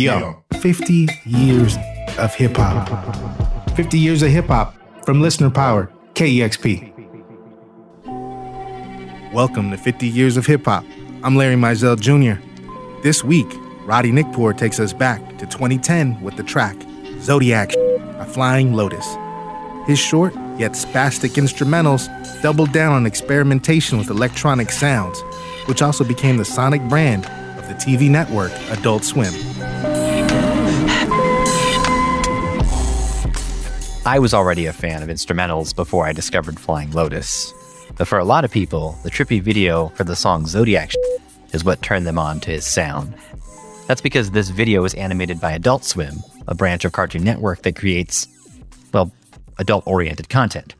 Yo, 50 years of hip hop. 50 years of hip hop from Listener Power, KEXP. Welcome to 50 Years of Hip Hop. I'm Larry Mizell Jr. This week, Roddy Nikpour takes us back to 2010 with the track Zodiac a Flying Lotus. His short yet spastic instrumentals doubled down on experimentation with electronic sounds, which also became the sonic brand of the TV network Adult Swim. I was already a fan of instrumentals before I discovered Flying Lotus. But for a lot of people, the trippy video for the song Zodiac is what turned them on to his sound. That's because this video is animated by Adult Swim, a branch of Cartoon Network that creates, well, adult oriented content.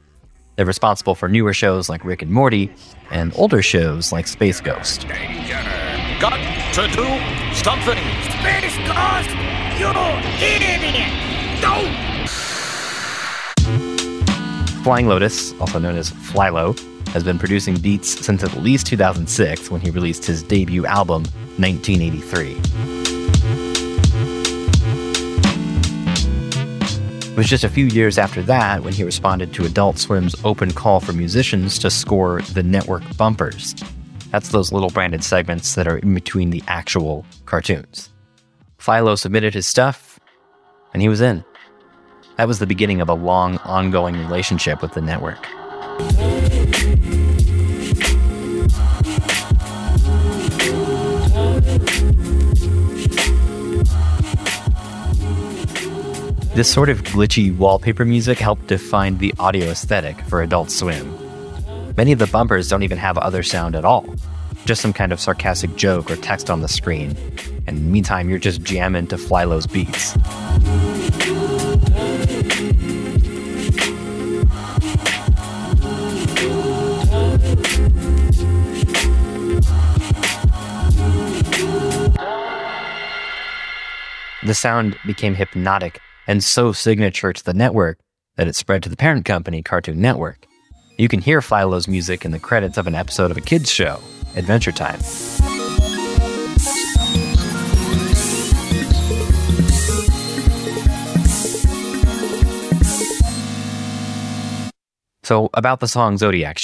They're responsible for newer shows like Rick and Morty and older shows like Space Ghost. Got to do something. Space Ghost, you idiot! Don't Flying Lotus, also known as Flylo, has been producing beats since at least 2006 when he released his debut album, 1983. It was just a few years after that when he responded to Adult Swim's open call for musicians to score the network bumpers. That's those little branded segments that are in between the actual cartoons. Flylo submitted his stuff, and he was in. That was the beginning of a long, ongoing relationship with the network. This sort of glitchy wallpaper music helped define the audio aesthetic for Adult Swim. Many of the bumpers don't even have other sound at all, just some kind of sarcastic joke or text on the screen. And meantime, you're just jamming to Flylo's beats. The sound became hypnotic and so signature to the network that it spread to the parent company, Cartoon Network. You can hear Flylo's music in the credits of an episode of a kids' show, Adventure Time. So, about the song Zodiac,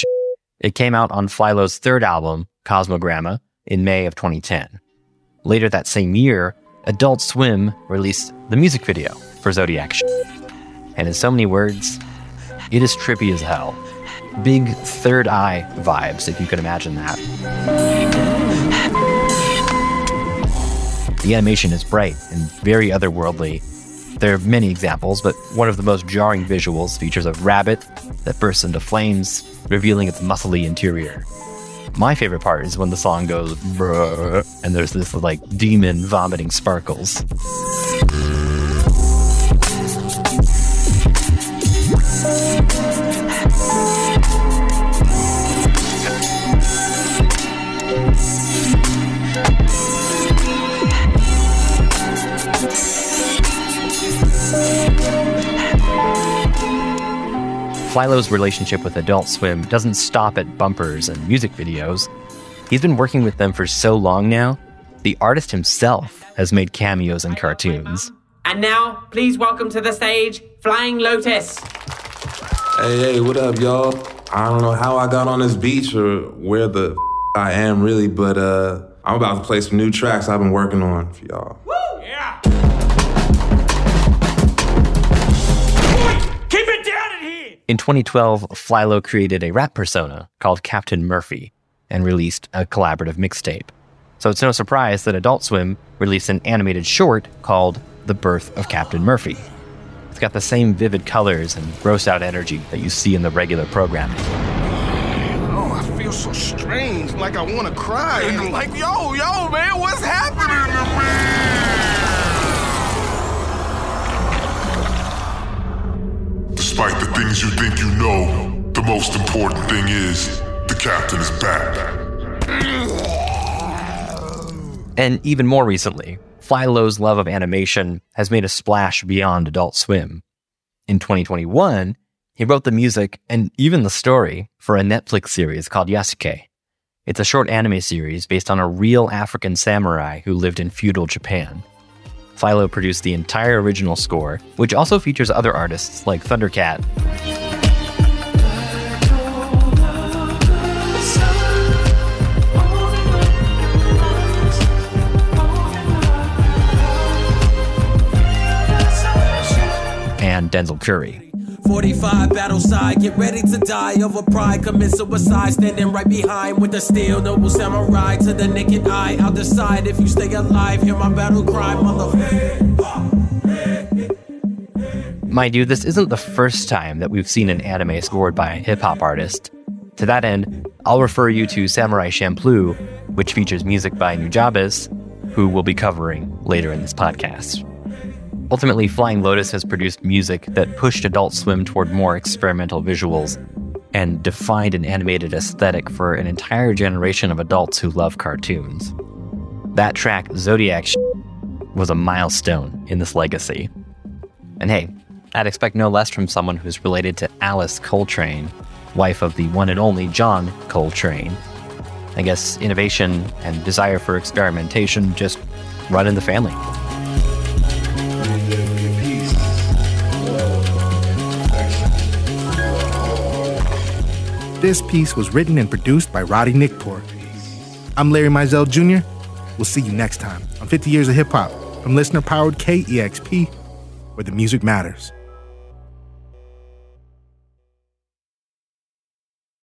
it came out on Flylo's third album, Cosmogramma, in May of 2010. Later that same year, Adult Swim released the music video for Zodiac. And in so many words, it is trippy as hell. Big third eye vibes, if you could imagine that. The animation is bright and very otherworldly. There are many examples, but one of the most jarring visuals features a rabbit that bursts into flames, revealing its muscly interior. My favorite part is when the song goes Bruh, and there's this like demon vomiting sparkles. Flylo's relationship with Adult Swim doesn't stop at bumpers and music videos. He's been working with them for so long now, the artist himself has made cameos in cartoons. And now, please welcome to the stage Flying Lotus. Hey, hey, what up, y'all? I don't know how I got on this beach or where the f- I am really, but uh, I'm about to play some new tracks I've been working on for y'all. Woo! Yeah! Keep it down in here! In 2012, Flylo created a rap persona called Captain Murphy and released a collaborative mixtape. So it's no surprise that Adult Swim released an animated short called The Birth of Captain Murphy. It's got the same vivid colors and gross out energy that you see in the regular programming. Oh, I feel so strange, like I want to cry. And I'm like, yo, yo, man, what's happening to me? Despite the things you think you know, the most important thing is the captain is back. And even more recently, Flylo's love of animation has made a splash beyond Adult Swim. In 2021, he wrote the music and even the story for a Netflix series called Yasuke. It's a short anime series based on a real African samurai who lived in feudal Japan. Flylo produced the entire original score, which also features other artists like Thundercat. Denzel Curry. 45 battle side, get ready to die over pride. Commit suicide, standing right behind with the steel. Noble samurai to the naked eye. I'll decide if you stay alive. Hear my battle cry, motherfucker. Mind you, this isn't the first time that we've seen an anime scored by a hip hop artist. To that end, I'll refer you to Samurai Champloo, which features music by Nujabes, who we'll be covering later in this podcast. Ultimately, Flying Lotus has produced music that pushed Adult Swim toward more experimental visuals and defined an animated aesthetic for an entire generation of adults who love cartoons. That track, Zodiac, was a milestone in this legacy. And hey, I'd expect no less from someone who's related to Alice Coltrane, wife of the one and only John Coltrane. I guess innovation and desire for experimentation just run in the family. This piece was written and produced by Roddy Nikpour. I'm Larry Mizell Jr. We'll see you next time on 50 Years of Hip Hop from listener powered KEXP, where the music matters.